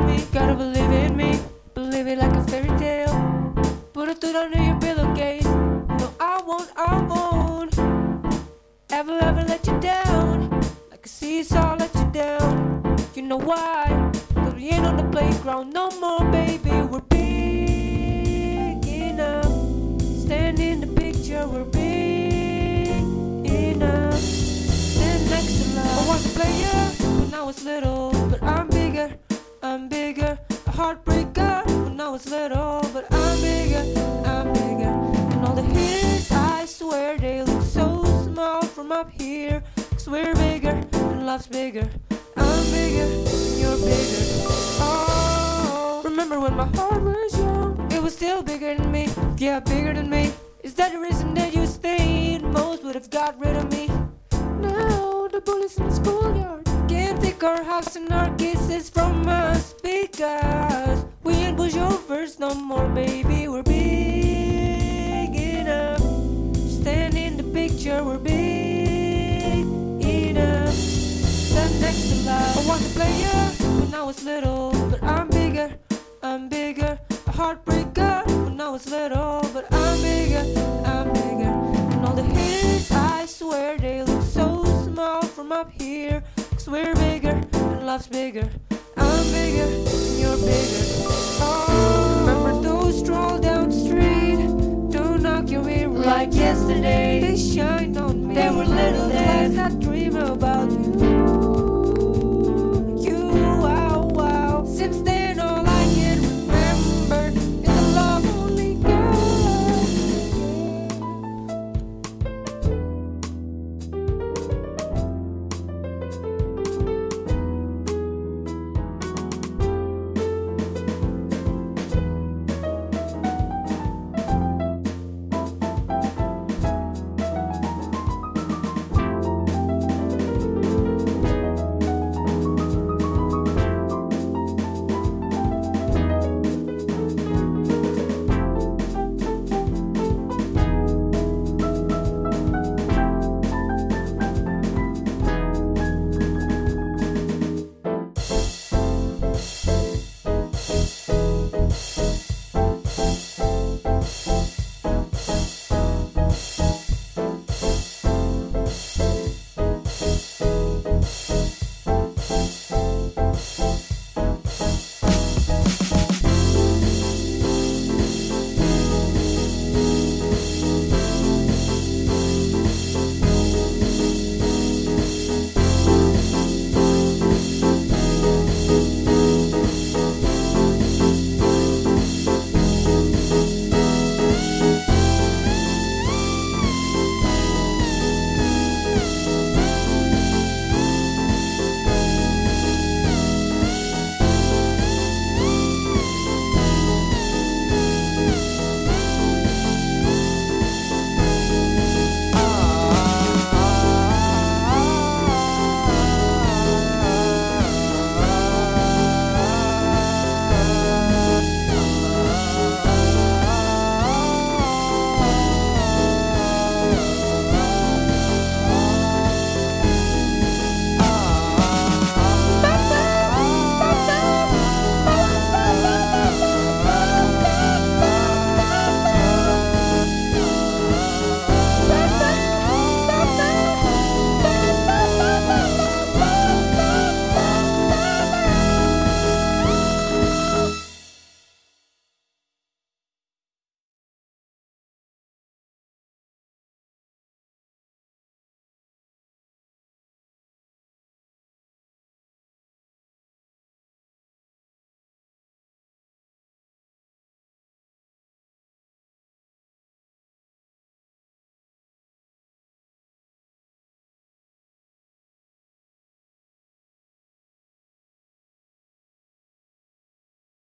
in me, gotta believe in me. Believe it like a fairy tale. Put a tooth under your pillowcase. No, I won't, I won't ever, ever let you down. Like a seesaw, let you down. You know why? Cause we ain't on the playground no more, baby. We're big enough. Stand in the picture, we're big enough. Stand next to love. I was a player when I was little. Was little, but I'm bigger. I'm bigger. And all the hills, I swear they look so small from up here. Cause we're bigger and love's bigger. I'm bigger, and you're bigger. Oh, remember when my heart was young? It was still bigger than me. Yeah, bigger than me. Is that the reason that you stayed? Most would have got rid of me. Now the bullies in the schoolyard can't take our house and our kisses from us because we ain't pushovers no more, baby. We're big enough. Stand in the picture, we're big enough. Stand next to love. I was a player when I was little, but I'm bigger. I'm bigger. A heartbreaker when I was little, but I'm bigger. I'm bigger. And all the haters, I swear they look so small from up here. Cause we're bigger and love's bigger. Oh, like yesterday. They shine on me. They were little things I dream about you.